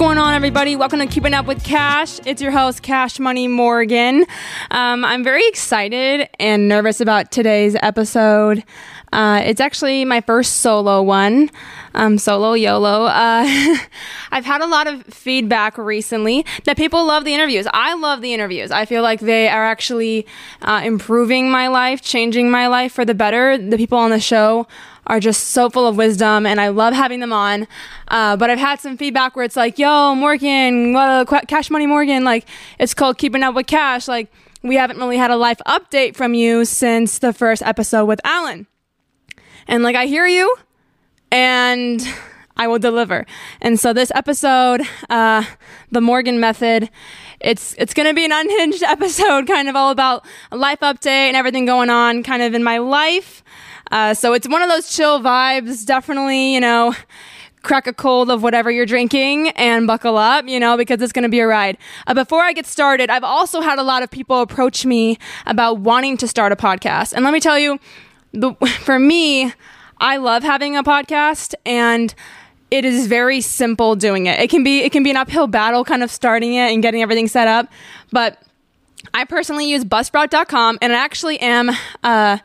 going on, everybody? Welcome to Keeping Up with Cash. It's your host, Cash Money Morgan. Um, I'm very excited and nervous about today's episode. Uh, it's actually my first solo one, um, solo YOLO. Uh, I've had a lot of feedback recently that people love the interviews. I love the interviews. I feel like they are actually uh, improving my life, changing my life for the better. The people on the show are just so full of wisdom and I love having them on. Uh, but I've had some feedback where it's like, yo, Morgan, uh, Cash Money Morgan, like it's called Keeping Up with Cash. Like we haven't really had a life update from you since the first episode with Alan. And like I hear you and I will deliver. And so this episode, uh, the Morgan method, it's it's going to be an unhinged episode, kind of all about a life update and everything going on, kind of in my life. Uh, so it's one of those chill vibes. Definitely, you know, crack a cold of whatever you're drinking and buckle up, you know, because it's going to be a ride. Uh, before I get started, I've also had a lot of people approach me about wanting to start a podcast. And let me tell you, the, for me, I love having a podcast and it is very simple doing it. It can be it can be an uphill battle kind of starting it and getting everything set up, but I personally use buzzsprout.com and I actually am uh,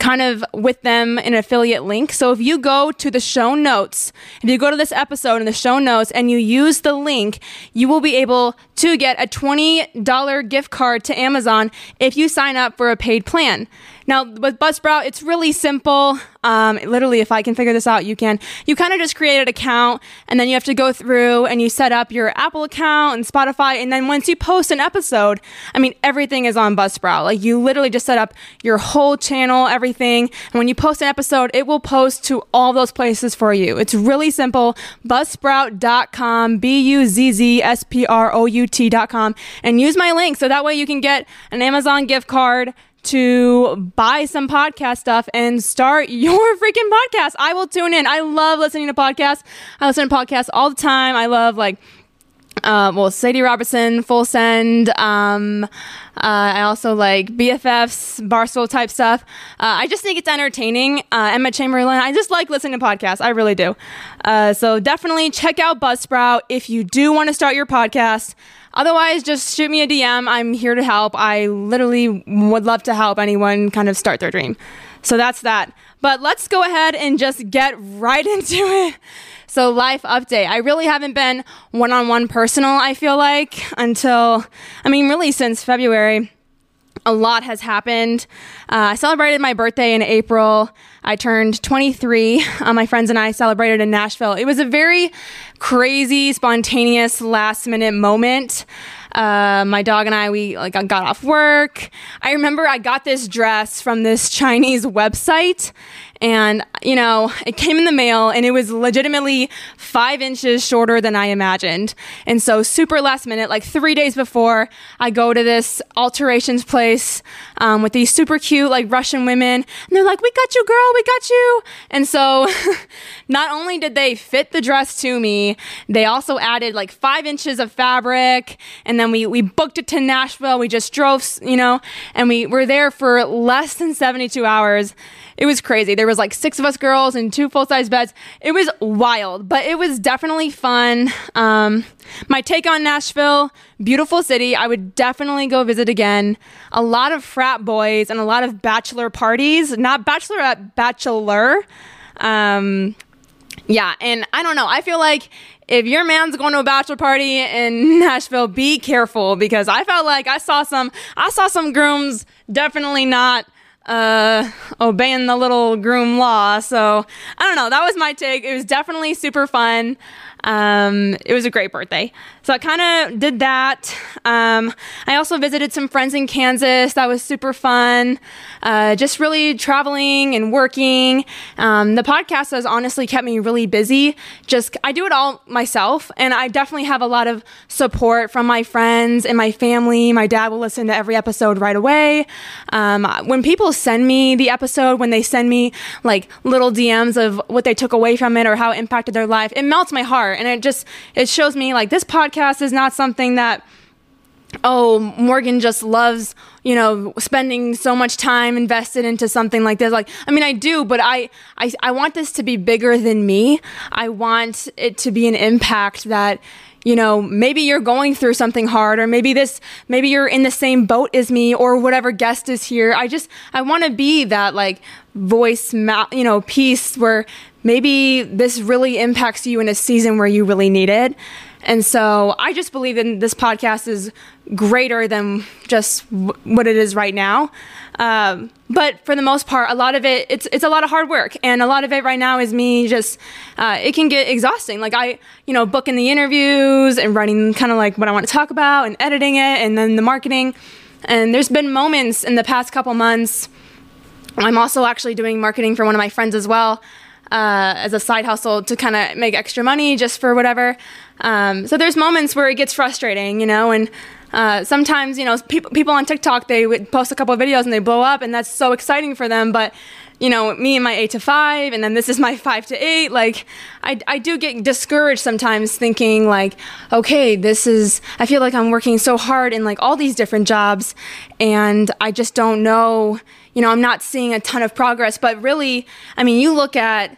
kind of with them an affiliate link. So if you go to the show notes, if you go to this episode in the show notes and you use the link, you will be able to get a $20 gift card to Amazon if you sign up for a paid plan. Now, with Buzzsprout, it's really simple. Um, literally, if I can figure this out, you can. You kind of just create an account, and then you have to go through and you set up your Apple account and Spotify. And then once you post an episode, I mean, everything is on Buzzsprout. Like, you literally just set up your whole channel, everything. And when you post an episode, it will post to all those places for you. It's really simple. Buzzsprout.com, B U Z Z S P R O U T.com, and use my link so that way you can get an Amazon gift card to buy some podcast stuff and start your freaking podcast. I will tune in. I love listening to podcasts. I listen to podcasts all the time. I love like uh, well, Sadie Robertson, Full Send. Um, uh, I also like BFFs, Barstool type stuff. Uh, I just think it's entertaining. Uh, Emma Chamberlain. I just like listening to podcasts. I really do. Uh, so definitely check out Buzzsprout if you do want to start your podcast. Otherwise, just shoot me a DM. I'm here to help. I literally would love to help anyone kind of start their dream. So that's that. But let's go ahead and just get right into it. So, life update. I really haven't been one on one personal, I feel like, until, I mean, really since February a lot has happened. Uh, I celebrated my birthday in April. I turned 23. Uh, my friends and I celebrated in Nashville. It was a very crazy, spontaneous, last minute moment. Uh, my dog and I, we like got off work. I remember I got this dress from this Chinese website and, you know, it came in the mail and it was legitimately five inches shorter than I imagined. And so, super last minute, like three days before, I go to this alterations place um, with these super cute, like Russian women. And they're like, We got you, girl, we got you. And so, not only did they fit the dress to me, they also added like five inches of fabric. And then we, we booked it to Nashville. We just drove, you know, and we were there for less than 72 hours. It was crazy. There was like six of us girls and two full size beds. It was wild, but it was definitely fun. Um, my take on Nashville, beautiful city. I would definitely go visit again. A lot of frat boys and a lot of bachelor parties, not bachelorette, bachelor. Um, yeah, and I don't know. I feel like if your man's going to a bachelor party in Nashville, be careful because I felt like I saw some I saw some grooms definitely not uh, obeying the little groom law. So I don't know. That was my take. It was definitely super fun. Um, it was a great birthday. So I kind of did that. Um, I also visited some friends in Kansas. That was super fun. Uh, just really traveling and working. Um, the podcast has honestly kept me really busy. Just, I do it all myself, and I definitely have a lot of support from my friends and my family. My dad will listen to every episode right away. Um, when people send me the episode, when they send me like little DMs of what they took away from it or how it impacted their life, it melts my heart. And it just, it shows me like this podcast is not something that oh, Morgan just loves, you know, spending so much time invested into something like this. Like, I mean, I do, but I, I, I want this to be bigger than me. I want it to be an impact that, you know, maybe you're going through something hard, or maybe this, maybe you're in the same boat as me, or whatever guest is here. I just, I want to be that like voice, you know, piece where maybe this really impacts you in a season where you really need it. And so I just believe in this podcast is greater than just w- what it is right now. Um, but for the most part, a lot of it, it's, it's a lot of hard work. And a lot of it right now is me just, uh, it can get exhausting. Like I, you know, booking the interviews and writing kind of like what I want to talk about and editing it and then the marketing. And there's been moments in the past couple months. I'm also actually doing marketing for one of my friends as well. Uh, as a side hustle to kind of make extra money just for whatever. Um, so there's moments where it gets frustrating, you know, and uh, sometimes, you know, people people on TikTok they would post a couple of videos and they blow up, and that's so exciting for them. But you know, me and my eight to five, and then this is my five to eight. Like, I, I do get discouraged sometimes thinking, like, okay, this is, I feel like I'm working so hard in like all these different jobs, and I just don't know, you know, I'm not seeing a ton of progress. But really, I mean, you look at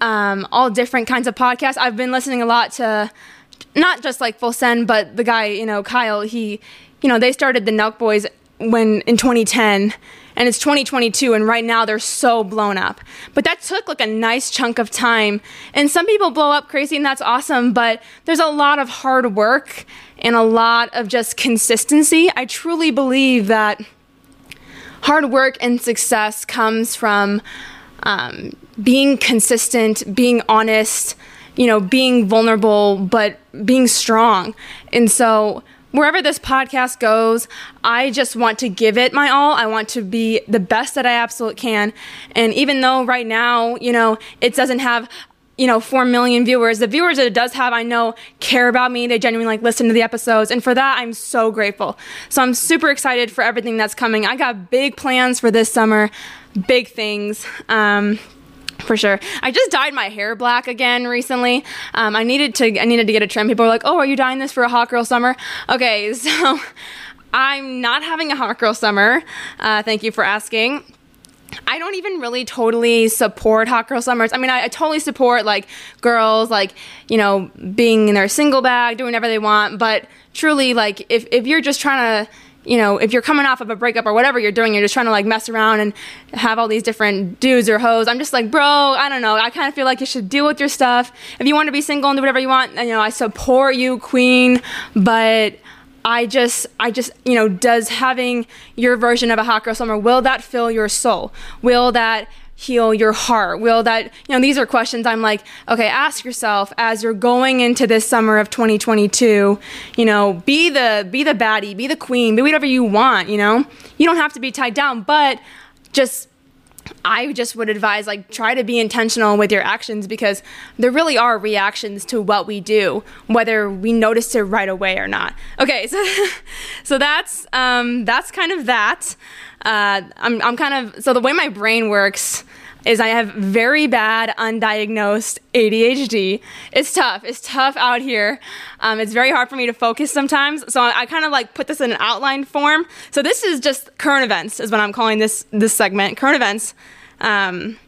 um, all different kinds of podcasts. I've been listening a lot to not just like Full Send, but the guy, you know, Kyle, he, you know, they started the Nelk Boys when in 2010 and it's 2022 and right now they're so blown up. But that took like a nice chunk of time. And some people blow up crazy and that's awesome but there's a lot of hard work and a lot of just consistency. I truly believe that hard work and success comes from um, being consistent, being honest, you know, being vulnerable, but being strong. And so, wherever this podcast goes, I just want to give it my all. I want to be the best that I absolutely can. And even though right now, you know, it doesn't have you know, 4 million viewers. The viewers that it does have, I know, care about me. They genuinely like listen to the episodes. And for that, I'm so grateful. So I'm super excited for everything that's coming. I got big plans for this summer, big things. Um, for sure. I just dyed my hair black again recently. Um, I needed to I needed to get a trim. People were like, "Oh, are you dyeing this for a hot girl summer?" Okay, so I'm not having a hot girl summer. Uh, thank you for asking. I don't even really totally support hot girl summers. I mean, I, I, totally support like girls, like you know, being in their single bag, doing whatever they want. But truly, like if if you're just trying to you know, if you're coming off of a breakup or whatever you're doing, you're just trying to like mess around and have all these different dudes or hoes. I'm just like, bro, I don't know. I kind of feel like you should deal with your stuff. If you want to be single and do whatever you want, you know, I support you, queen. But I just, I just, you know, does having your version of a hot girl summer, will that fill your soul? Will that heal your heart? Will that, you know, these are questions I'm like, okay, ask yourself as you're going into this summer of 2022, you know, be the, be the baddie, be the queen, be whatever you want, you know? You don't have to be tied down, but just I just would advise like try to be intentional with your actions because there really are reactions to what we do, whether we notice it right away or not. Okay, so so that's um, that's kind of that. Uh, I'm I'm kind of so the way my brain works is I have very bad undiagnosed ADHD. It's tough. It's tough out here. Um, it's very hard for me to focus sometimes. So I, I kind of like put this in an outline form. So this is just current events, is what I'm calling this this segment. Current events. Um,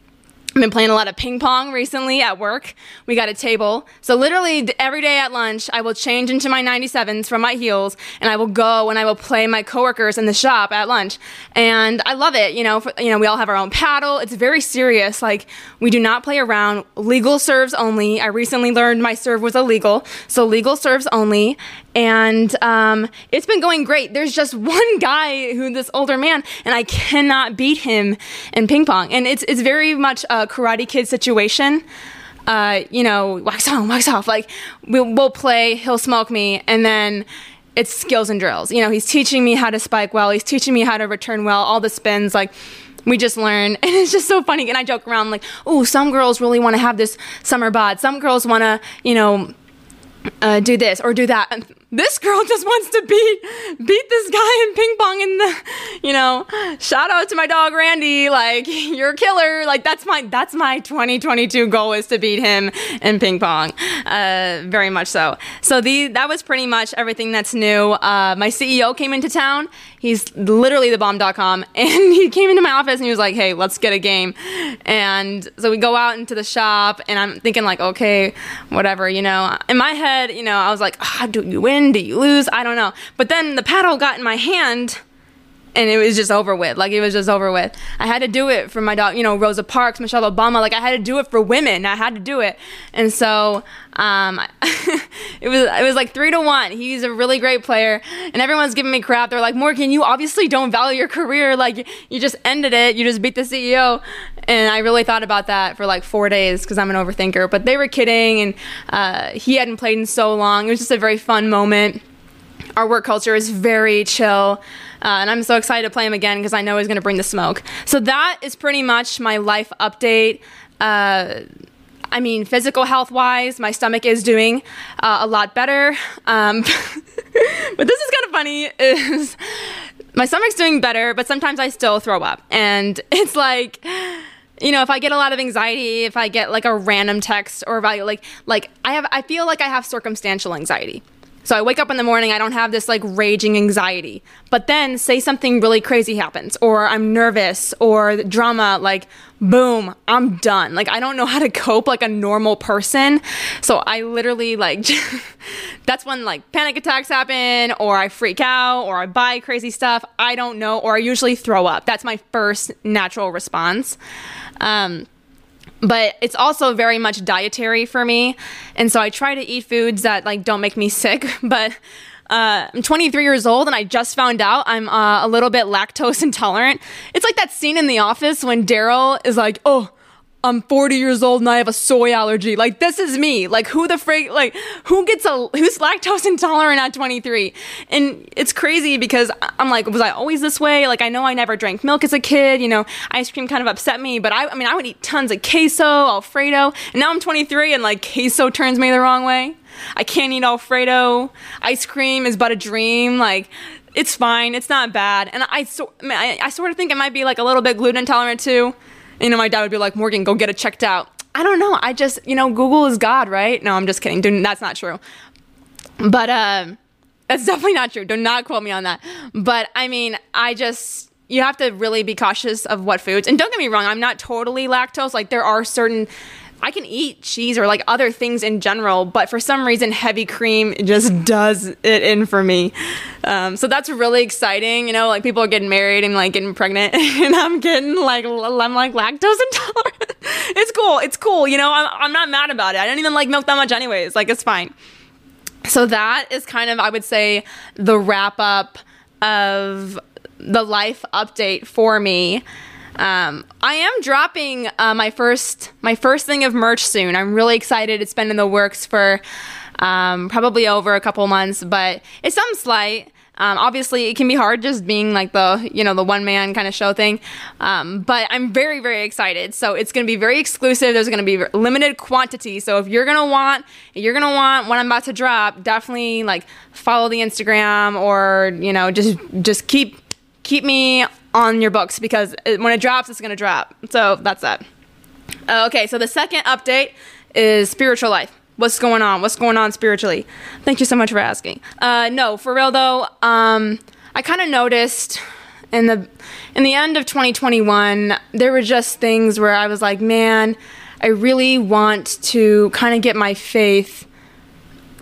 I've been playing a lot of ping pong recently at work. We got a table. So literally every day at lunch, I will change into my 97s from my heels and I will go and I will play my coworkers in the shop at lunch. And I love it. You know, for, you know, we all have our own paddle. It's very serious. Like we do not play around. Legal serves only. I recently learned my serve was illegal. So legal serves only and um, it's been going great. There's just one guy who this older man, and I cannot beat him in ping pong. And it's it's very much a Karate Kid situation. Uh, you know, wax on, wax off. Like we'll, we'll play, he'll smoke me, and then it's skills and drills. You know, he's teaching me how to spike well. He's teaching me how to return well. All the spins, like we just learn and it's just so funny and i joke around like oh some girls really want to have this summer bod some girls want to you know uh, do this or do that. And this girl just wants to beat beat this guy in ping pong in the you know, shout out to my dog Randy. Like, you're a killer. Like, that's my that's my 2022 goal is to beat him in ping pong. Uh, very much so. So the that was pretty much everything that's new. Uh, my CEO came into town. He's literally the bomb.com, and he came into my office and he was like, "Hey, let's get a game." And so we go out into the shop, and I'm thinking like, okay, whatever, you know. In my head, you know, I was like, oh, do you win? Do you lose? I don't know. But then the paddle got in my hand and it was just over with. Like it was just over with. I had to do it for my dog, you know, Rosa Parks, Michelle Obama. Like I had to do it for women. I had to do it, and so um, it was it was like three to one. He's a really great player, and everyone's giving me crap. They're like, Morgan, you obviously don't value your career. Like you just ended it. You just beat the CEO. And I really thought about that for like four days because I'm an overthinker. But they were kidding, and uh, he hadn't played in so long. It was just a very fun moment. Our work culture is very chill. Uh, and I'm so excited to play him again because I know he's going to bring the smoke. So that is pretty much my life update. Uh, I mean, physical health wise, my stomach is doing uh, a lot better. Um, but this is kind of funny. Is my stomach's doing better, but sometimes I still throw up, and it's like you know, if I get a lot of anxiety, if I get like a random text or value, like like I have, I feel like I have circumstantial anxiety. So I wake up in the morning, I don't have this like raging anxiety. But then say something really crazy happens, or I'm nervous, or drama, like boom, I'm done. Like I don't know how to cope like a normal person. So I literally like that's when like panic attacks happen, or I freak out, or I buy crazy stuff. I don't know, or I usually throw up. That's my first natural response. Um, but it's also very much dietary for me. And so i try to eat foods that like don't make me sick but uh, i'm 23 years old and i just found out i'm uh, a little bit lactose intolerant. It's like that scene in the office when daryl is like oh I'm 40 years old and I have a soy allergy. Like this is me. Like who the freak like who gets a who's lactose intolerant at 23? And it's crazy because I'm like was I always this way? Like I know I never drank milk as a kid, you know, ice cream kind of upset me, but I I mean I would eat tons of queso, alfredo, and now I'm 23 and like queso turns me the wrong way. I can't eat alfredo. Ice cream is but a dream. Like it's fine. It's not bad. And I so I, I sort of think it might be like a little bit gluten intolerant too you know, my dad would be like, Morgan, go get it checked out. I don't know. I just, you know, Google is God, right? No, I'm just kidding. That's not true. But um, that's definitely not true. Do not quote me on that. But I mean, I just, you have to really be cautious of what foods. And don't get me wrong, I'm not totally lactose. Like, there are certain I can eat cheese or like other things in general, but for some reason, heavy cream just does it in for me. Um, so that's really exciting. You know, like people are getting married and like getting pregnant, and I'm getting like I'm like lactose intolerant. it's cool. It's cool. You know, I'm I'm not mad about it. I don't even like milk that much, anyways. Like it's fine. So that is kind of I would say the wrap up of the life update for me. Um, I am dropping uh, my first my first thing of merch soon. I'm really excited. It's been in the works for um, probably over a couple months, but it's some slight. Um, obviously, it can be hard just being like the you know the one man kind of show thing, um, but I'm very very excited. So it's going to be very exclusive. There's going to be limited quantity. So if you're gonna want you're gonna want what I'm about to drop, definitely like follow the Instagram or you know just just keep keep me on your books because it, when it drops, it's going to drop. So that's that. Uh, okay, so the second update is spiritual life. What's going on? What's going on spiritually? Thank you so much for asking. Uh, no, for real though, um, I kind of noticed in the in the end of 2021, there were just things where I was like, man, I really want to kind of get my faith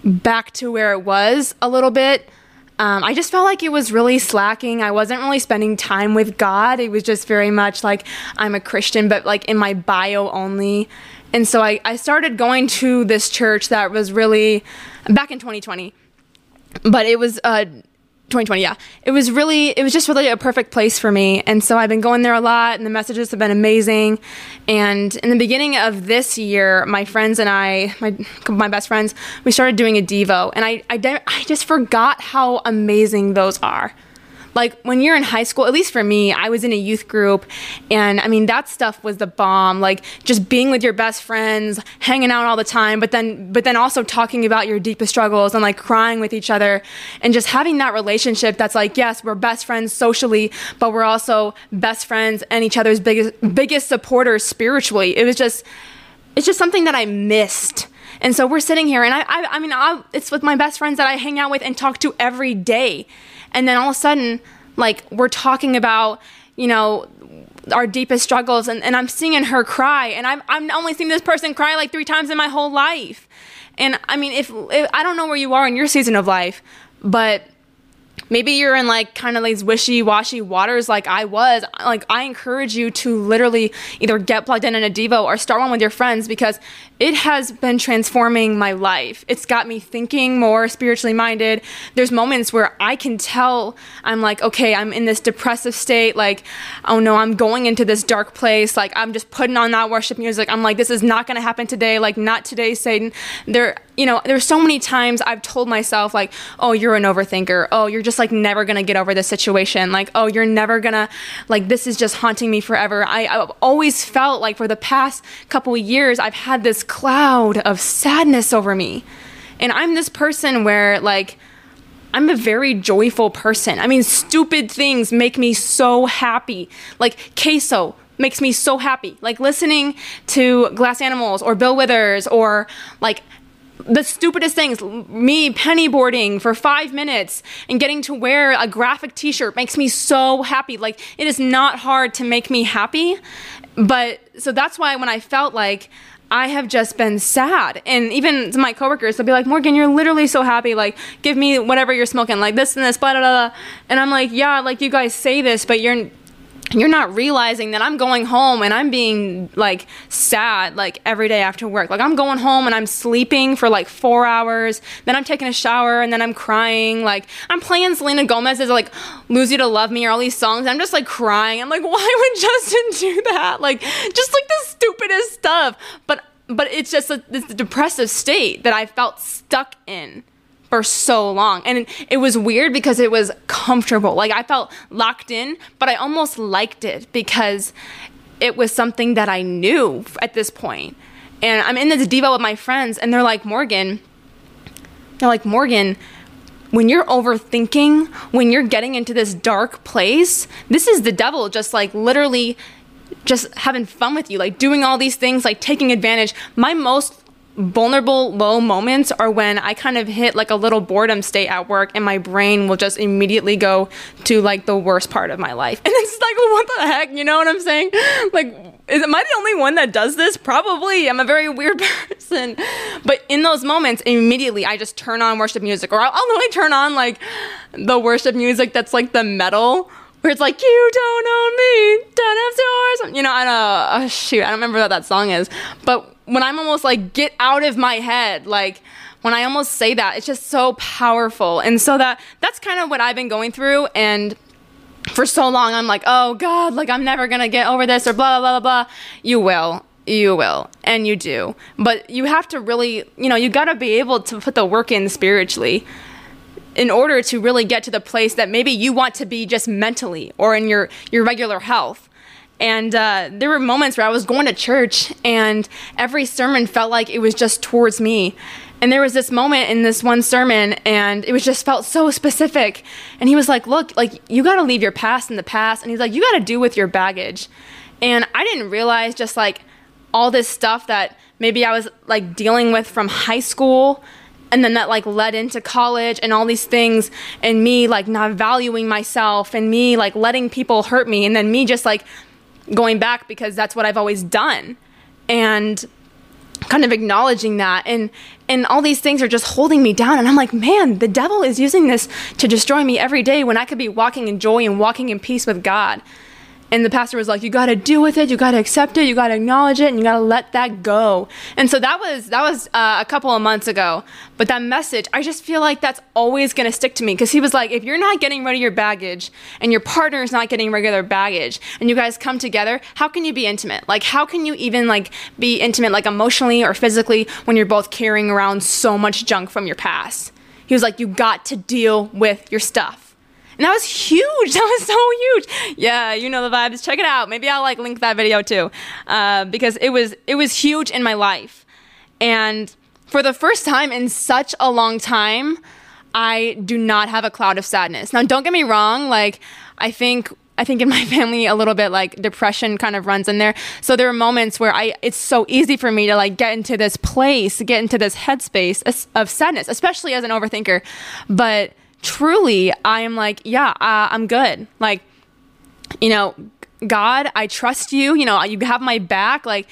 back to where it was a little bit um, I just felt like it was really slacking. I wasn't really spending time with God. It was just very much like I'm a Christian, but like in my bio only. And so I, I started going to this church that was really back in 2020, but it was uh, 2020 yeah. It was really it was just really a perfect place for me. And so i've been going there a lot and the messages have been amazing. And in the beginning of this year my friends and i my my best friends we started doing a devo. And i i, I just forgot how amazing those are like when you're in high school, at least for me, I was in a youth group and I mean that stuff was the bomb. Like just being with your best friends, hanging out all the time, but then but then also talking about your deepest struggles and like crying with each other and just having that relationship that's like, yes, we're best friends socially, but we're also best friends and each other's biggest biggest supporters spiritually. It was just it's just something that I missed. And so we're sitting here, and I, I, I mean, I, it's with my best friends that I hang out with and talk to every day. And then all of a sudden, like, we're talking about, you know, our deepest struggles, and, and I'm seeing her cry, and I'm, I'm only seeing this person cry like three times in my whole life. And I mean, if, if I don't know where you are in your season of life, but maybe you're in like kind of these wishy-washy waters like i was like i encourage you to literally either get plugged in in a devo or start one with your friends because it has been transforming my life. It's got me thinking more spiritually minded. There's moments where i can tell i'm like okay i'm in this depressive state like oh no i'm going into this dark place like i'm just putting on that worship music. I'm like this is not going to happen today like not today satan. There you know there's so many times i've told myself like oh you're an overthinker. Oh you're just like never gonna get over this situation. Like, oh, you're never gonna, like, this is just haunting me forever. I, I've always felt like for the past couple of years, I've had this cloud of sadness over me. And I'm this person where, like, I'm a very joyful person. I mean, stupid things make me so happy. Like queso makes me so happy. Like listening to Glass Animals or Bill Withers or like the stupidest things me penny boarding for five minutes and getting to wear a graphic t-shirt makes me so happy like it is not hard to make me happy but so that's why when i felt like I have just been sad. And even my coworkers, they'll be like, Morgan, you're literally so happy. Like, give me whatever you're smoking, like this and this, blah, blah, blah. And I'm like, yeah, like you guys say this, but you're you're not realizing that I'm going home and I'm being like sad like every day after work. Like I'm going home and I'm sleeping for like four hours. Then I'm taking a shower and then I'm crying. Like I'm playing Selena Gomez's like "Lose You to Love Me" or all these songs. I'm just like crying. I'm like, why would Justin do that? Like just like the stupidest stuff. But but it's just a, this depressive state that I felt stuck in for so long. And it was weird because it was comfortable. Like I felt locked in, but I almost liked it because it was something that I knew at this point. And I'm in this Devo with my friends, and they're like, Morgan, they're like, Morgan, when you're overthinking, when you're getting into this dark place, this is the devil just like literally just having fun with you, like doing all these things, like taking advantage. My most vulnerable low moments are when I kind of hit like a little boredom state at work and my brain will just immediately go to like the worst part of my life. And it's like, what the heck? You know what I'm saying? Like, is am I the only one that does this? Probably. I'm a very weird person. But in those moments, immediately I just turn on worship music or I'll, I'll only turn on like the worship music that's like the metal where it's like you don't own me, don't have doors. You know, I don't. Oh, shoot, I don't remember what that song is. But when I'm almost like get out of my head, like when I almost say that, it's just so powerful. And so that that's kind of what I've been going through. And for so long, I'm like, oh God, like I'm never gonna get over this or blah blah blah blah. You will. You will, and you do. But you have to really, you know, you got to be able to put the work in spiritually in order to really get to the place that maybe you want to be just mentally or in your, your regular health. And uh, there were moments where I was going to church and every sermon felt like it was just towards me. And there was this moment in this one sermon, and it was just felt so specific. And he was like, Look, like, you got to leave your past in the past. And he's like, You got to do with your baggage. And I didn't realize just like all this stuff that maybe I was like dealing with from high school and then that like led into college and all these things and me like not valuing myself and me like letting people hurt me and then me just like going back because that's what I've always done. And kind of acknowledging that. And and all these things are just holding me down. And I'm like man the devil is using this to destroy me every day when I could be walking in joy and walking in peace with God and the pastor was like you got to deal with it. You got to accept it. You got to acknowledge it and you got to let that go. And so that was that was uh, a couple of months ago. But that message i just feel like that's always going to stick to me. Because he was like if you're not getting rid of your baggage and your partner is not getting regular baggage and you guys come together how can you be intimate? Like how can you even like be intimate like emotionally or physically when you're both carrying around so much junk from your past? He was like you got to deal with your stuff And that was huge. That was so huge. Yeah, you know the vibes. Check it out. Maybe I'll like link that video too, uh, because it was it was huge in my life. And for the first time in such a long time, I do not have a cloud of sadness. Now, don't get me wrong. Like, I think I think in my family a little bit like depression kind of runs in there. So there are moments where I it's so easy for me to like get into this place, get into this headspace of sadness, especially as an overthinker. But truly, I am like, yeah, uh, I'm good. Like, you know, God, I trust you. You know, you have my back. Like,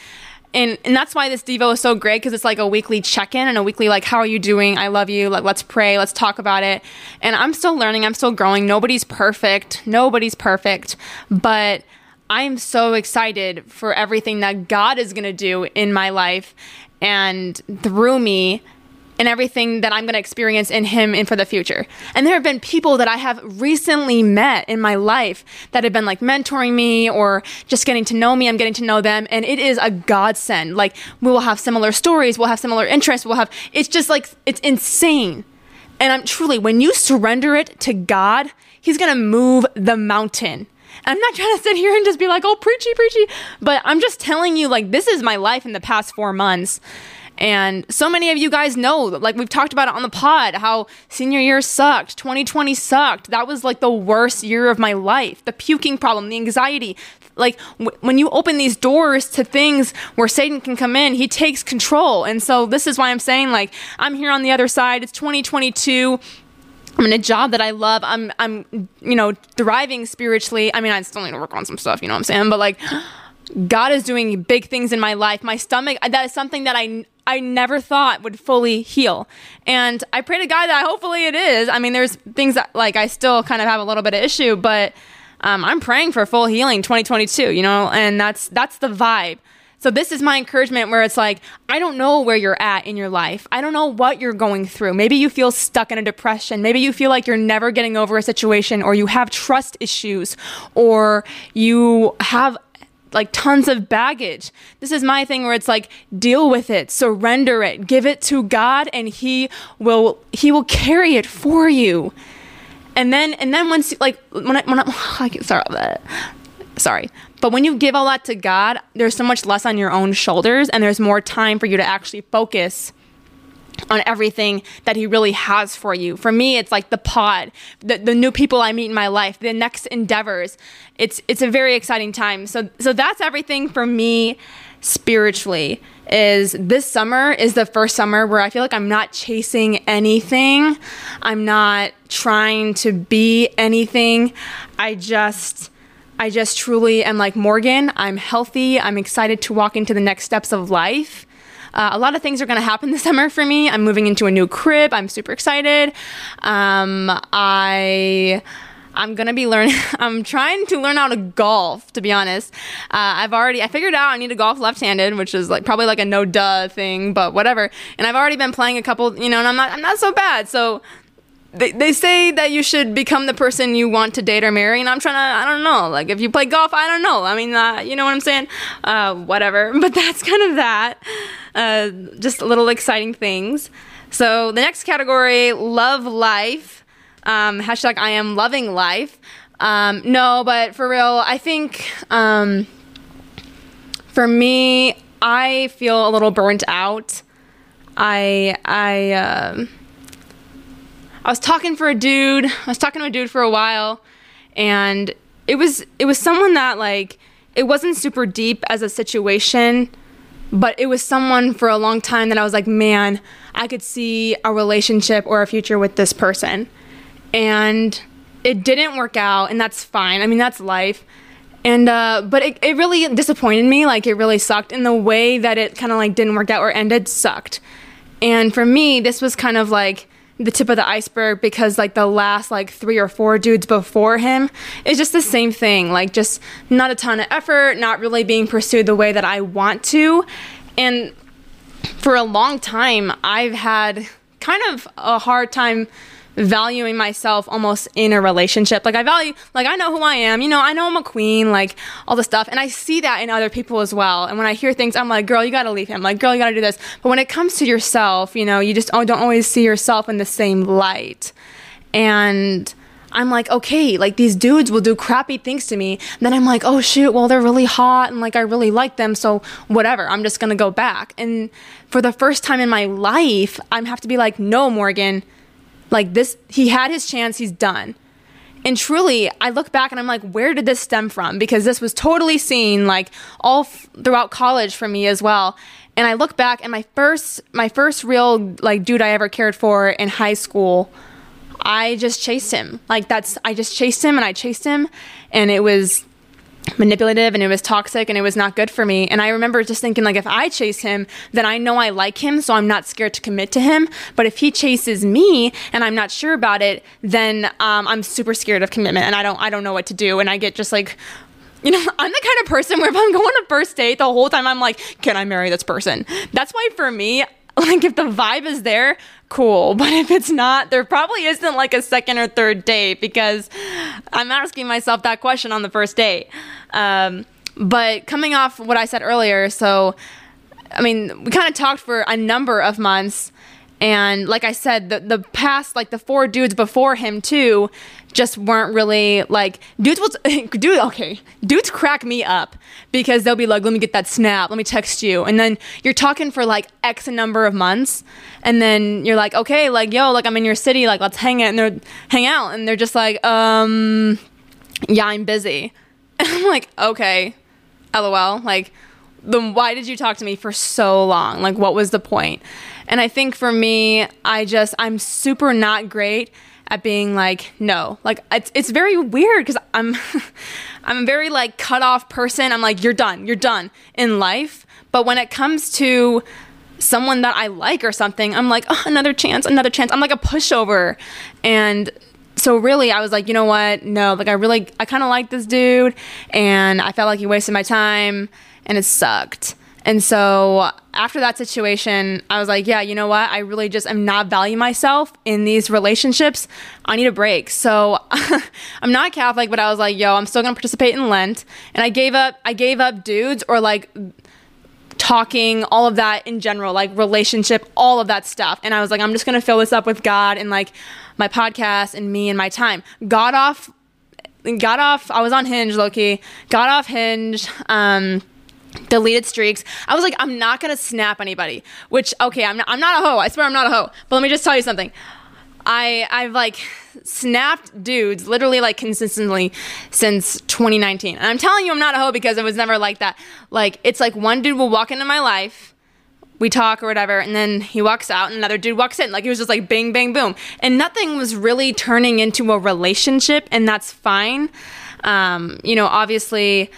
and and that's why this devo is so great because it's like a weekly check-in and a weekly like how are you doing? I love you. Like let's pray. Let's talk about it. And i'm still learning. I'm still growing. Nobody's perfect. Nobody's perfect. But i'm so excited for everything that god is going to do in my life and through me and everything that I'm going to experience in Him and for the future. And there have been people that I have recently met in my life that have been like mentoring me or just getting to know me. I'm getting to know them. And it is a godsend. Like, we will have similar stories, we'll have similar interests, we'll have, it's just like, it's insane. And I'm truly, when you surrender it to God, He's going to move the mountain. I'm not trying to sit here and just be like, oh, preachy, preachy. But I'm just telling you, like, this is my life in the past four months. And so many of you guys know, like we've talked about it on the pod, how senior year sucked, 2020 sucked. That was like the worst year of my life. The puking problem, the anxiety. Like w- when you open these doors to things where Satan can come in, he takes control. And so this is why I'm saying, like, I'm here on the other side. It's 2022. I'm in a job that I love. I'm, I'm, you know, thriving spiritually. I mean, I still need to work on some stuff, you know what I'm saying? But like, God is doing big things in my life. My stomach, that is something that I I never thought would fully heal. And I pray to God that hopefully it is. I mean, there's things that like I still kind of have a little bit of issue, but um, I'm praying for full healing 2022, you know, and that's that's the vibe. So this is my encouragement where it's like, I don't know where you're at in your life. I don't know what you're going through. Maybe you feel stuck in a depression. Maybe you feel like you're never getting over a situation or you have trust issues or you have like tons of baggage. This is my thing where it's like deal with it, surrender it, give it to God and he will he will carry it for you. And then and then once like when I when I, I sorry that. Sorry. But when you give all that to God, there's so much less on your own shoulders and there's more time for you to actually focus on everything that he really has for you. For me, it's like the pod, the, the new people I meet in my life, the next endeavors. It's it's a very exciting time. So so that's everything for me spiritually. Is this summer is the first summer where I feel like I'm not chasing anything. I'm not trying to be anything. I just I just truly am like Morgan. I'm healthy. I'm excited to walk into the next steps of life. Uh, a lot of things are going to happen this summer for me. I'm moving into a new crib. I'm super excited. Um, I. I'm gonna be learning. I'm trying to learn how to golf. To be honest, uh, I've already I figured out I need to golf left-handed, which is like probably like a no duh thing, but whatever. And I've already been playing a couple, you know, and I'm not I'm not so bad. So they, they say that you should become the person you want to date or marry and i'm trying to i don't know. Like if you play golf i don't know. I mean uh, you know what i'm saying? Uh, whatever. But that's kind of that. Uh, just little exciting things. So the next category love life. Um, hashtag i am loving life. Um, no but for real i think um, for me i feel a little burnt out. I i um, I was talking for a dude. I was talking to a dude for a while, and it was it was someone that like it wasn't super deep as a situation, but it was someone for a long time that I was like, man, I could see a relationship or a future with this person, and it didn't work out, and that's fine. I mean, that's life. And uh, but it, it really disappointed me. Like it really sucked, and the way that it kind of like didn't work out or ended sucked. And for me, this was kind of like the tip of the iceberg because like the last like three or four dudes before him is just the same thing. Like just not a ton of effort not really being pursued the way that i want to. And for a long time i've had kind of a hard time valuing myself almost in a relationship. Like I value, like I know who I am. You know, I know I'm a queen, like all the stuff. And I see that in other people as well. And when I hear things, I'm like, girl, you got to leave him. Like, girl, you got to do this. But when it comes to yourself, you know, you just don't always see yourself in the same light. And I'm like, okay, like these dudes will do crappy things to me. Then I'm like, oh shoot, well, they're really hot and like I really like them. So whatever, I'm just gonna go back. And for the first time in my life, I'm have to be like, no, Morgan, like this, he had his chance, he's done. And truly, I look back and I'm like, where did this stem from? Because this was totally seen like all f- throughout college for me as well. And I look back and my first, my first real like dude I ever cared for in high school I just chased him. Like that's I just chased him and I chased him and it was manipulative and it was toxic and it was not good for me. And I remember just thinking like if I chase him, then I know I like him, so I'm not scared to commit to him. But if he chases me and I'm not sure about it, then um, I'm super scared of commitment and I don't I don't know what to do and I get just like you know, I'm the kind of person where if I'm going on a first date, the whole time I'm like, can I marry this person? That's why for me, like if the vibe is there, cool. But if it's not, there probably isn't like a second or third date because I'm asking myself that question on the first date. Um, but coming off what I said earlier, so I mean, we kind of talked for a number of months. And like I said, the, the past, like the four dudes before him, too, just weren't really like dudes will dude okay dudes crack me up because they'll be like let me get that snap. Let me text you. And then you're talking for like x number of months. And then you're like okay like yo like i'm in your city. Like let's hang out. And they're hang out. And they're just like um yeah i'm busy. And i'm like okay lol like then why did you talk to me for so long? Like what was the point and i think for me i just i'm super not great at being like no. Like it's, it's very weird because i'm i'm a very like cut off person. I'm like you're done you're done in life. But when it comes to someone that i like or something i'm like oh, another chance another chance. I'm like a pushover. And so really i was like you know what? No like i really i kind of like this dude and i felt like he wasted my time and it sucked and so after that situation, I was like, yeah, you know what? I really just am not valuing myself in these relationships. I need a break. So I'm not Catholic, but I was like, yo, I'm still gonna participate in Lent. And I gave up I gave up dudes or like talking, all of that in general, like relationship, all of that stuff. And I was like, I'm just gonna fill this up with God and like my podcast and me and my time. Got off got off I was on Hinge, Loki. Got off Hinge. Um deleted streaks. I was like, I'm not gonna snap anybody. Which okay, I'm not, I'm not a hoe. I swear I'm not a hoe. But let me just tell you something. I I've like snapped dudes literally like consistently since 2019. And I'm telling you I'm not a hoe because it was never like that. Like it's like one dude will walk into my life, we talk or whatever, and then he walks out and another dude walks in. Like it was just like bang bang boom. And nothing was really turning into a relationship and that's fine. Um, you know, obviously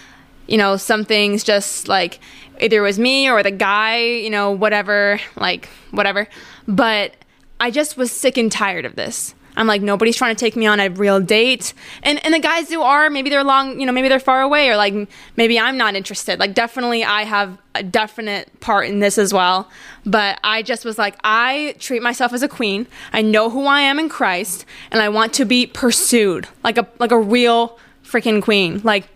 you know, some things just like either it was me or the guy, you know, whatever, like whatever. But I just was sick and tired of this. I'm like, nobody's trying to take me on a real date. And and the guys who are, maybe they're long, you know, maybe they're far away or like maybe I'm not interested. Like definitely I have a definite part in this as well. But I just was like, I treat myself as a queen. I know who I am in Christ and I want to be pursued like a like a real freaking queen. Like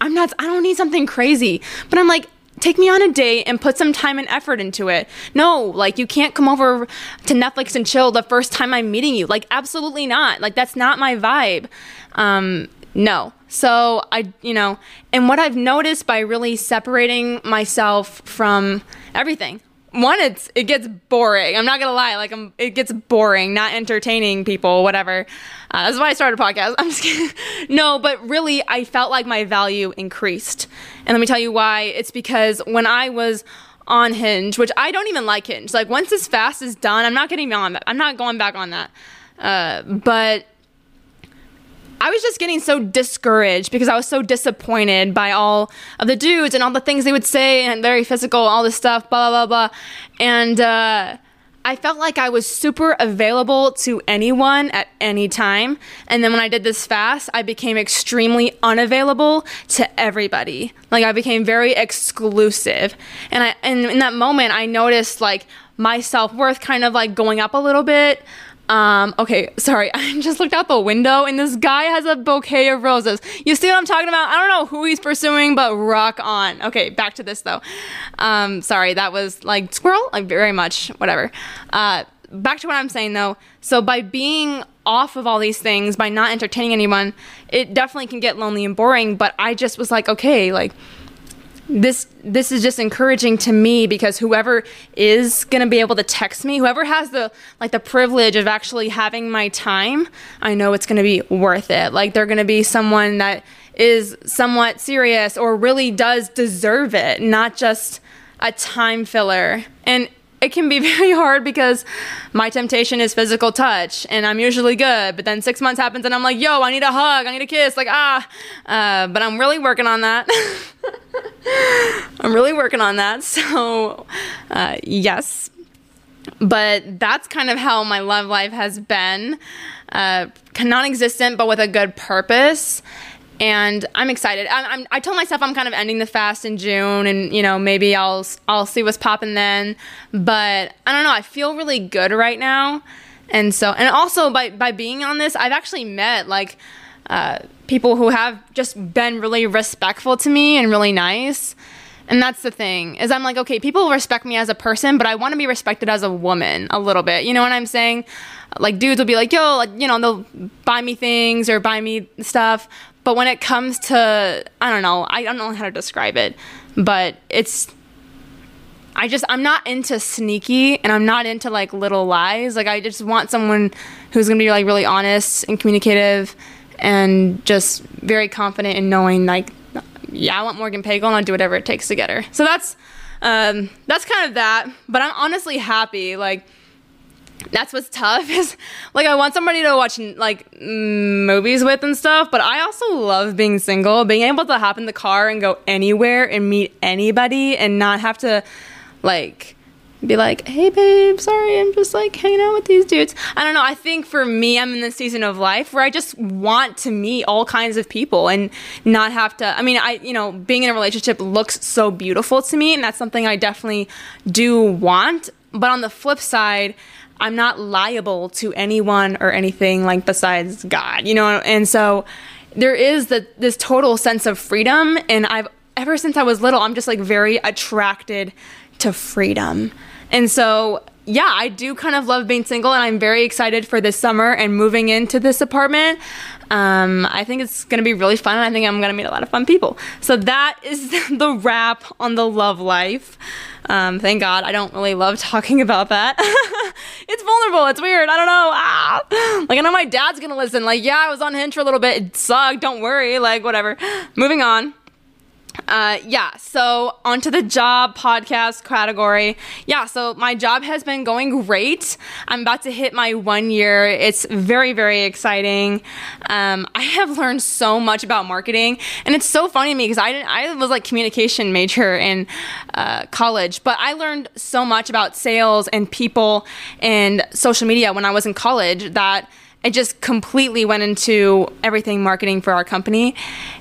I'm not, I don't need something crazy. But I'm like, take me on a date and put some time and effort into it. No, like you can't come over to Netflix and chill the first time I'm meeting you. Like, absolutely not. Like, that's not my vibe. Um, no. So I, you know, and what I've noticed by really separating myself from everything, one it's it gets boring. I'm not gonna lie like I'm, it gets boring not entertaining people whatever. Uh, that's why i started a podcast. I'm just kidding. No but really i felt like my value increased. And let me tell you why. It's because when i was on hinge which i don't even like hinge like once this fast is done i'm not getting on that. I'm not going back on that. Uh, but I was just getting so discouraged because I was so disappointed by all of the dudes and all the things they would say and very physical, all this stuff, blah, blah, blah, blah. And uh, I felt like I was super available to anyone at any time. And then when I did this fast, I became extremely unavailable to everybody. Like I became very exclusive. And I and in that moment I noticed like my self-worth kind of like going up a little bit. Um, okay, sorry. I just looked out the window and this guy has a bouquet of roses. You see what I'm talking about? I don't know who he's pursuing, but rock on. Okay, back to this though. Um, sorry, that was like squirrel, like very much, whatever. Uh, back to what I'm saying though. So by being off of all these things by not entertaining anyone, it definitely can get lonely and boring. But I just was like, okay, like this this is just encouraging to me because whoever is going to be able to text me whoever has the like the privilege of actually having my time i know it's going to be worth it. Like they're going to be someone that is somewhat serious or really does deserve it not just a time filler. And it can be very hard because my temptation is physical touch and I'm usually good. But then six months happens and I'm like, yo, I need a hug, I need a kiss, like, ah. Uh, but I'm really working on that. I'm really working on that. So, uh, yes. But that's kind of how my love life has been uh, non existent, but with a good purpose and I'm excited. I'm, I'm, i told myself I'm kind of ending the fast in June, and you know maybe I'll I'll see what's popping then. But I don't know. I feel really good right now, and so and also by by being on this, I've actually met like uh, people who have just been really respectful to me and really nice. And that's the thing is I'm like, okay, people respect me as a person, but I want to be respected as a woman a little bit. You know what I'm saying? Like dudes will be like, yo, like, you know, they'll buy me things or buy me stuff. But when it comes to, I don't know, I don't know how to describe it, but it's, I just, I'm not into sneaky and I'm not into like little lies. Like, I just want someone who's gonna be like really honest and communicative and just very confident in knowing, like, yeah, I want Morgan Pagel and I'll do whatever it takes to get her. So that's, um, that's kind of that. But I'm honestly happy. Like, that's what's tough is like I want somebody to watch like movies with and stuff, but I also love being single, being able to hop in the car and go anywhere and meet anybody and not have to like be like, "Hey babe, sorry, I'm just like hanging out with these dudes." I don't know. I think for me, I'm in this season of life where I just want to meet all kinds of people and not have to I mean, I, you know, being in a relationship looks so beautiful to me and that's something I definitely do want. But on the flip side, I'm not liable to anyone or anything like besides God, you know? And so there is the, this total sense of freedom. And I've, ever since I was little, I'm just like very attracted to freedom. And so, yeah, I do kind of love being single, and I'm very excited for this summer and moving into this apartment. Um, I think it's to be really fun, I think I'm to meet a lot of fun people. So, that is the wrap on the love life. Um, thank God I don't really love talking about that. it's vulnerable. It's weird. I don't know. Ah. Like, I know my dad's to listen. Like, yeah, I was on Hinge for a little bit. It sucked. Don't worry. Like, whatever. Moving on. Uh, yeah, so onto the job podcast category. Yeah, so my job has been going great. I'm about to hit my one year. It's very, very exciting. Um, I have learned so much about marketing, and it's so funny to me because I didn't. I was like communication major in uh, college, but I learned so much about sales and people and social media when I was in college that it just completely went into everything marketing for our company.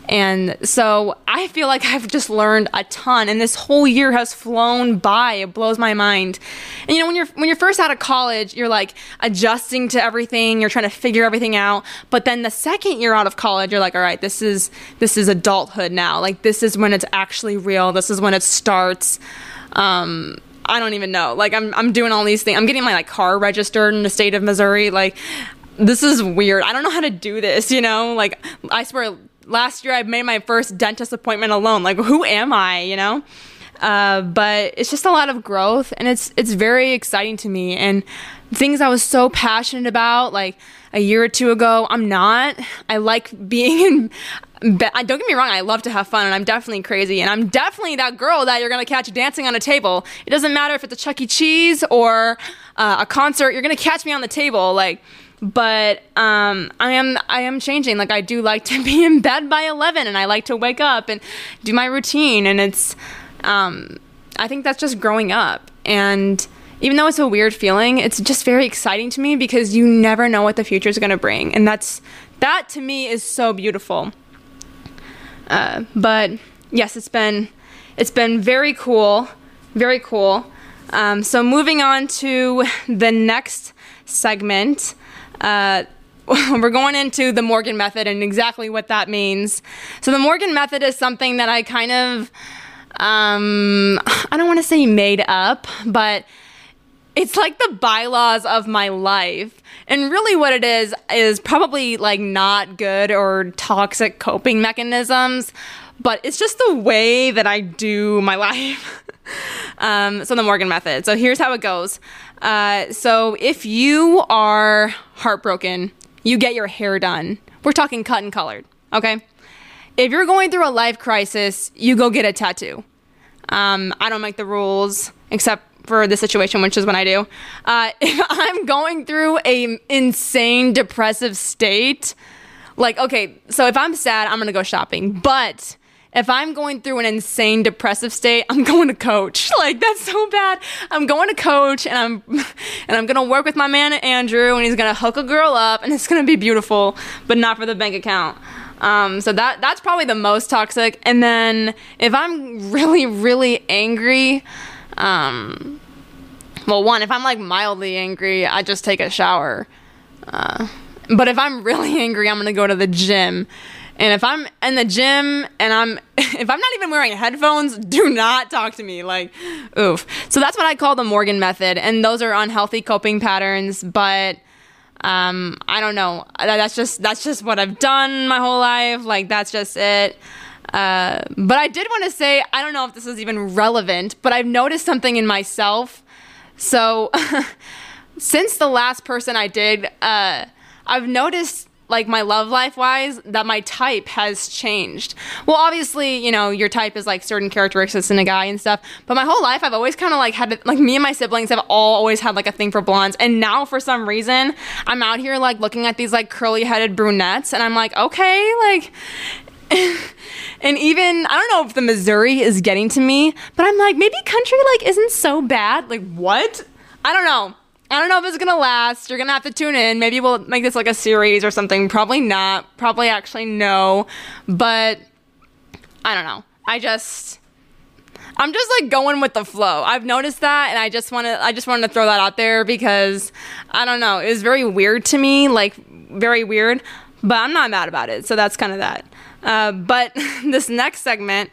And so I feel like I've just learned a ton and this whole year has flown by. It blows my mind. And you know, when you're when you're first out of college, you're like adjusting to everything, you're trying to figure everything out. But then the second year out of college, you're like, all right, this is this is adulthood now. Like this is when it's actually real. This is when it starts. Um I don't even know. Like I'm I'm doing all these things. I'm getting my like car registered in the state of Missouri. Like this is weird. I don't know how to do this, you know? Like, I swear, last year I made my first dentist appointment alone. Like, who am I, you know? Uh, but it's just a lot of growth and it's it's very exciting to me and things I was so passionate about like a year or two ago I'm not I like being in don't get me wrong I love to have fun and I'm definitely crazy and I'm definitely that girl that you're gonna catch dancing on a table it doesn't matter if it's a Chuck E. Cheese or uh, a concert you're gonna catch me on the table like but um, I am I am changing. Like I do like to be in bed by eleven, and I like to wake up and do my routine. And it's um, I think that's just growing up. And even though it's a weird feeling, it's just very exciting to me because you never know what the future is going to bring, and that's that to me is so beautiful. Uh, but yes, it's been it's been very cool, very cool. Um, so moving on to the next segment. Uh, we're going into the Morgan method and exactly what that means. So, the Morgan method is something that I kind of, um, I don't want to say made up, but it's like the bylaws of my life. And really, what it is is probably like not good or toxic coping mechanisms, but it's just the way that I do my life. um, so, the Morgan method. So, here's how it goes. Uh, so, if you are heartbroken, you get your hair done. We're talking cut and colored, okay? If you're going through a life crisis, you go get a tattoo. Um, I don't make the rules except for the situation, which is when I do. Uh, if I'm going through a insane depressive state, like okay, so if I'm sad, I'm gonna go shopping. But if I'm going through an insane depressive state, I'm going to coach. Like that's so bad. I'm going to coach and I'm and I'm going to work with my man Andrew and he's going to hook a girl up and it's going to be beautiful, but not for the bank account. Um, so that that's probably the most toxic. And then if I'm really really angry, um, well, one if I'm like mildly angry, I just take a shower. Uh, but if I'm really angry, I'm gonna go to the gym. And if I'm in the gym and I'm if I'm not even wearing headphones, do not talk to me. Like, oof. So that's what I call the Morgan method, and those are unhealthy coping patterns, but um, I don't know. That's just that's just what I've done my whole life. Like that's just it. Uh, but I did want to say I don't know if this is even relevant, but I've noticed something in myself. So since the last person I did, uh, I've noticed like my love life wise that my type has changed. Well, obviously, you know, your type is like certain characteristics in a guy and stuff, but my whole life I've always kind of like had like me and my siblings have all always had like a thing for blondes. And now for some reason, I'm out here like looking at these like curly-headed brunettes and I'm like, "Okay, like and even I don't know if the Missouri is getting to me, but I'm like maybe country like isn't so bad. Like what? I don't know. I don't know if it's gonna last. You're gonna have to tune in. Maybe we'll make this like a series or something. Probably not. Probably actually no. But I don't know. I just I'm just like going with the flow. I've noticed that and I just want to I just wanted to throw that out there because I don't know. It was very weird to me, like very weird, but I'm not mad about it. So that's kind of that. Uh, but this next segment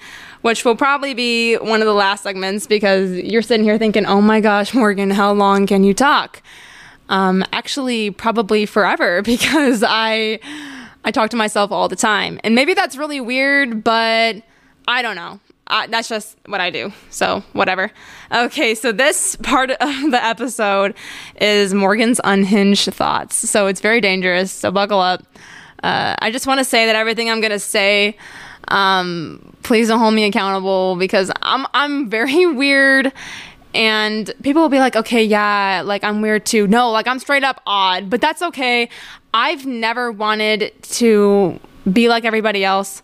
which will probably be one of the last segments because you're sitting here thinking, oh my gosh, Morgan, how long can you talk? Um, actually, probably forever because I I talk to myself all the time, and maybe that's really weird, but I don't know. Uh, that's just what I do. So, whatever. Okay, so this part of the episode is Morgan's unhinged thoughts. So, it's very dangerous. So, buckle up. Uh, I just want to say that everything I'm going to say um, please don't hold me accountable because I'm I'm very weird and people will be like, okay, yeah, like I'm weird too. No, like I'm straight up odd, but that's okay. I've never wanted to be like everybody else.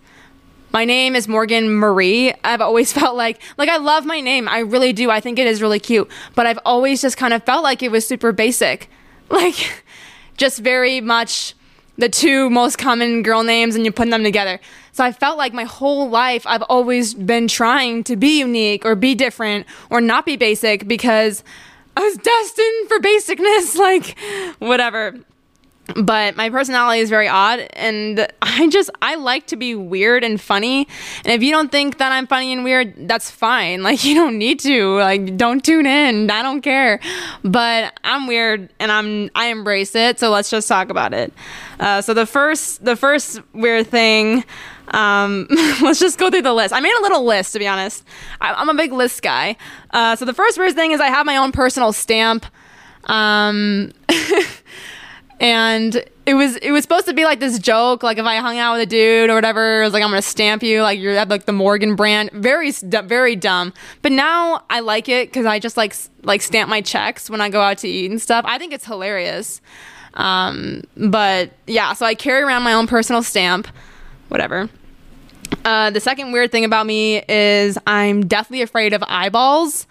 My name is Morgan Marie. I've always felt like, like I love my name. I really do. I think it is really cute, but I've always just kind of felt like it was super basic. Like, just very much the two most common girl names and you put them together. So I felt like my whole life I've always been trying to be unique or be different or not be basic because I was destined for basicness, like whatever. But my personality is very odd and I just I like to be weird and funny. And if you don't think that I'm funny and weird, that's fine. Like you don't need to. Like don't tune in. I don't care. But I'm weird and I'm I embrace it. So let's just talk about it. Uh, so the first the first weird thing um, let's just go through the list. I made a little list, to be honest. I, am a big list guy. Uh, so the first weird thing is I have my own personal stamp. Um, and it was it was supposed to be like this joke, like if I hung out with a dude or whatever, it was like I'm gonna stamp you, like you're at like the Morgan brand. Very very dumb. But now I like it because I just like like stamp my checks when I go out to eat and stuff. I think it's hilarious. Um, but yeah, so I carry around my own personal stamp whatever. Uh, the second weird thing about me is I'm deathly afraid of eyeballs.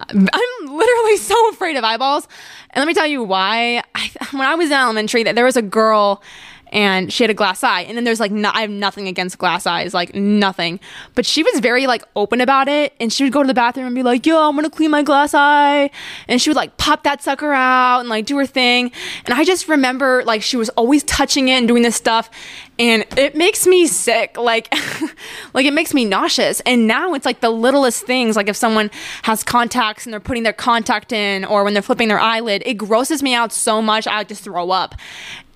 I'm literally so afraid of eyeballs. And let me tell you why. I, when I was in elementary, there was a girl and she had a glass eye. And then there's like, no, I have nothing against glass eyes, like nothing. But she was very like open about it. And she would go to the bathroom and be like, yo, I'm gonna clean my glass eye. And she would like pop that sucker out and like do her thing. And I just remember like she was always touching it and doing this stuff. And it makes me sick. Like, like it makes me nauseous. And now it's like the littlest things. Like if someone has contacts and they're putting their contact in or when they're flipping their eyelid, it grosses me out so much I just throw up.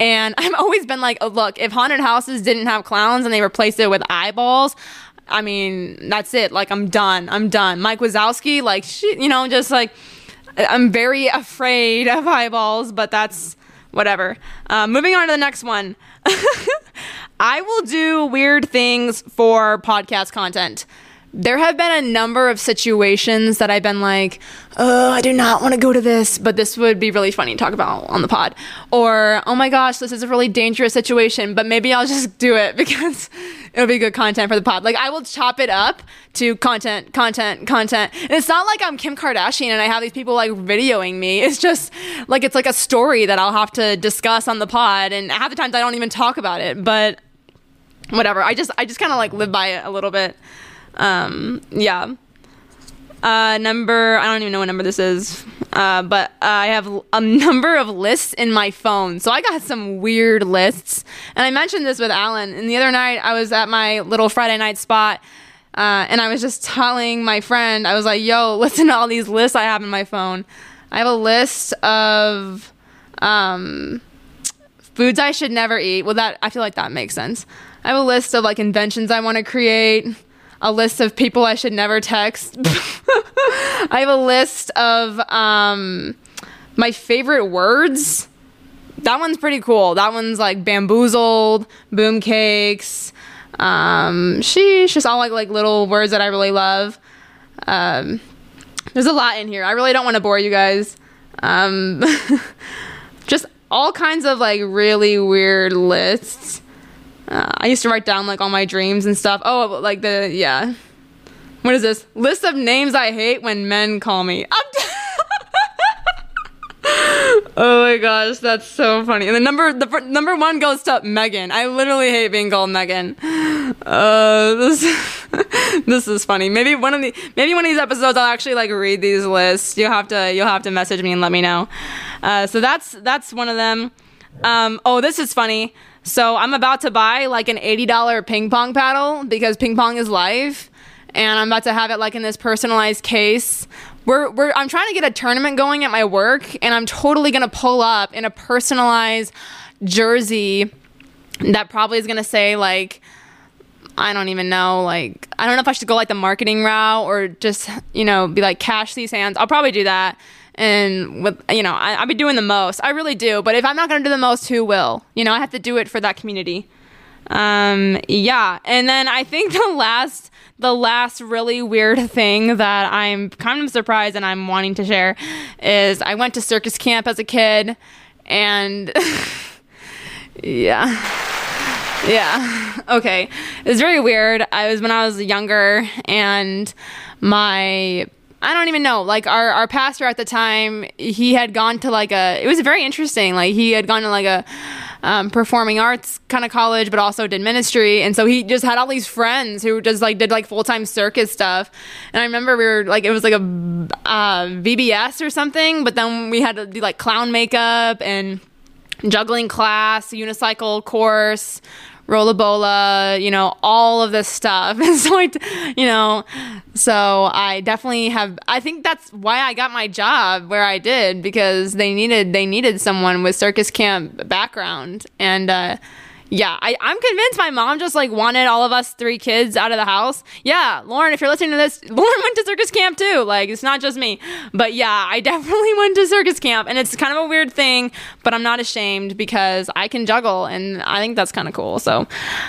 And I've always been like, oh, look, if haunted houses didn't have clowns and they replaced it with eyeballs, I mean, that's it. Like, I'm done. I'm done. Mike Wazowski, like, she, you know, just like, I'm very afraid of eyeballs, but that's whatever. Uh, moving on to the next one. I will do weird things for podcast content there have been a number of situations that I've been like, oh, I do not want to go to this, but this would be really funny to talk about on the pod. Or, oh my gosh, this is a really dangerous situation, but maybe I'll just do it because it'll be good content for the pod. Like, I will chop it up to content, content, content. And it's not like I'm Kim Kardashian and I have these people like videoing me. It's just like, it's like a story that I'll have to discuss on the pod. And half the times I don't even talk about it, but whatever. I just, I just kind of like live by it a little bit. Um, yeah. Uh, number, I don't even know what number this is, uh, but I have a number of lists in my phone. So I got some weird lists. And I mentioned this with Alan. And the other night, I was at my little Friday night spot. Uh, and I was just telling my friend, I was like, yo, listen to all these lists I have in my phone. I have a list of um, foods I should never eat. Well, that I feel like that makes sense. I have a list of like inventions I want to create a list of people I should never text. I have a list of um, my favorite words. That one's pretty cool. That one's like bamboozled, boom cakes. Um, sheesh, just all like like little words that I really love. Um, there's a lot in here. I really don't want to bore you guys. Um, just all kinds of like really weird lists. Uh, I used to write down like all my dreams and stuff. Oh, like the yeah. What is this list of names I hate when men call me? oh my gosh, that's so funny. And the number the number one goes to Megan. I literally hate being called Megan. Uh, this this is funny. Maybe one of the maybe one of these episodes I'll actually like read these lists. You'll have to you'll have to message me and let me know. Uh, so that's that's one of them. Um, oh, this is funny. So I'm about to buy like an $80 ping pong paddle because ping pong is life. And I'm about to have it like in this personalized case. We're, we're, I'm trying to get a tournament going at my work, and I'm totally gonna pull up in a personalized jersey that probably is gonna say like, I don't even know. Like, I don't know if I should go like the marketing route or just, you know, be like, cash these hands. I'll probably do that and with you know I, I'll be doing the most. I really do. But if I'm not going to do the most, who will? You know, I have to do it for that community. Um, yeah, and then I think the last the last really weird thing that I'm kind of surprised and I'm wanting to share is I went to circus camp as a kid, and yeah. Yeah. Okay. It was very weird. I was when I was younger and my I don't even know. Like our, our pastor at the time, he had gone to like a. It was very interesting. Like he had gone to like a um, performing arts kind of college, but also did ministry, and so he just had all these friends who just like did like full time circus stuff. And I remember we were like it was like a uh, VBS or something, but then we had to do like clown makeup and juggling class, unicycle course, Rollabola, you know, all of this stuff. And so I, you know, so I definitely have, I think that's why I got my job where I did because they needed, they needed someone with circus camp background. And, uh, yeah, I, I'm convinced my mom just like wanted all of us three kids out of the house. Yeah, Lauren, if you're listening to this, Lauren went to circus camp too. Like, it's not just me. But yeah, I definitely went to circus camp. And it's kind of a weird thing, but I'm not ashamed because I can juggle and I think that's kind of cool. So,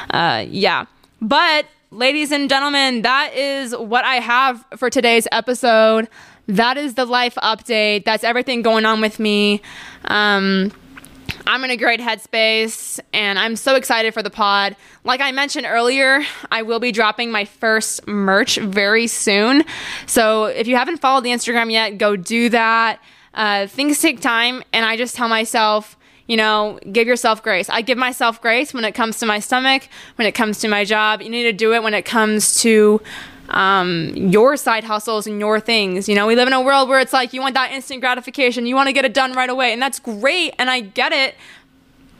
uh, yeah. But, ladies and gentlemen, that is what I have for today's episode. That is the life update. That's everything going on with me. Um, I'm in a great headspace and I'm so excited for the pod. Like I mentioned earlier, I will be dropping my first merch very soon. So if you haven't followed the Instagram yet, go do that. Uh, things take time, and I just tell myself, you know, give yourself grace. I give myself grace when it comes to my stomach, when it comes to my job. You need to do it when it comes to um, your side hustles and your things. You know, we live in a world where it's like you want that instant gratification, you want to get it done right away, and that's great, and I get it,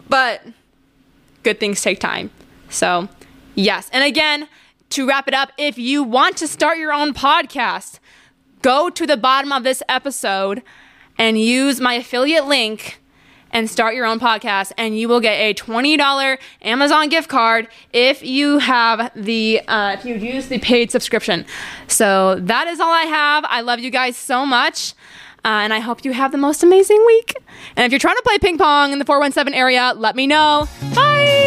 but good things take time. So, yes. And again, to wrap it up, if you want to start your own podcast, go to the bottom of this episode and use my affiliate link and start your own podcast and you will get a $20 amazon gift card if you have the uh, if you use the paid subscription so that is all i have i love you guys so much uh, and I hope you have the most amazing week. And if you're trying to play ping pong in the 417 area, let me know. Bye.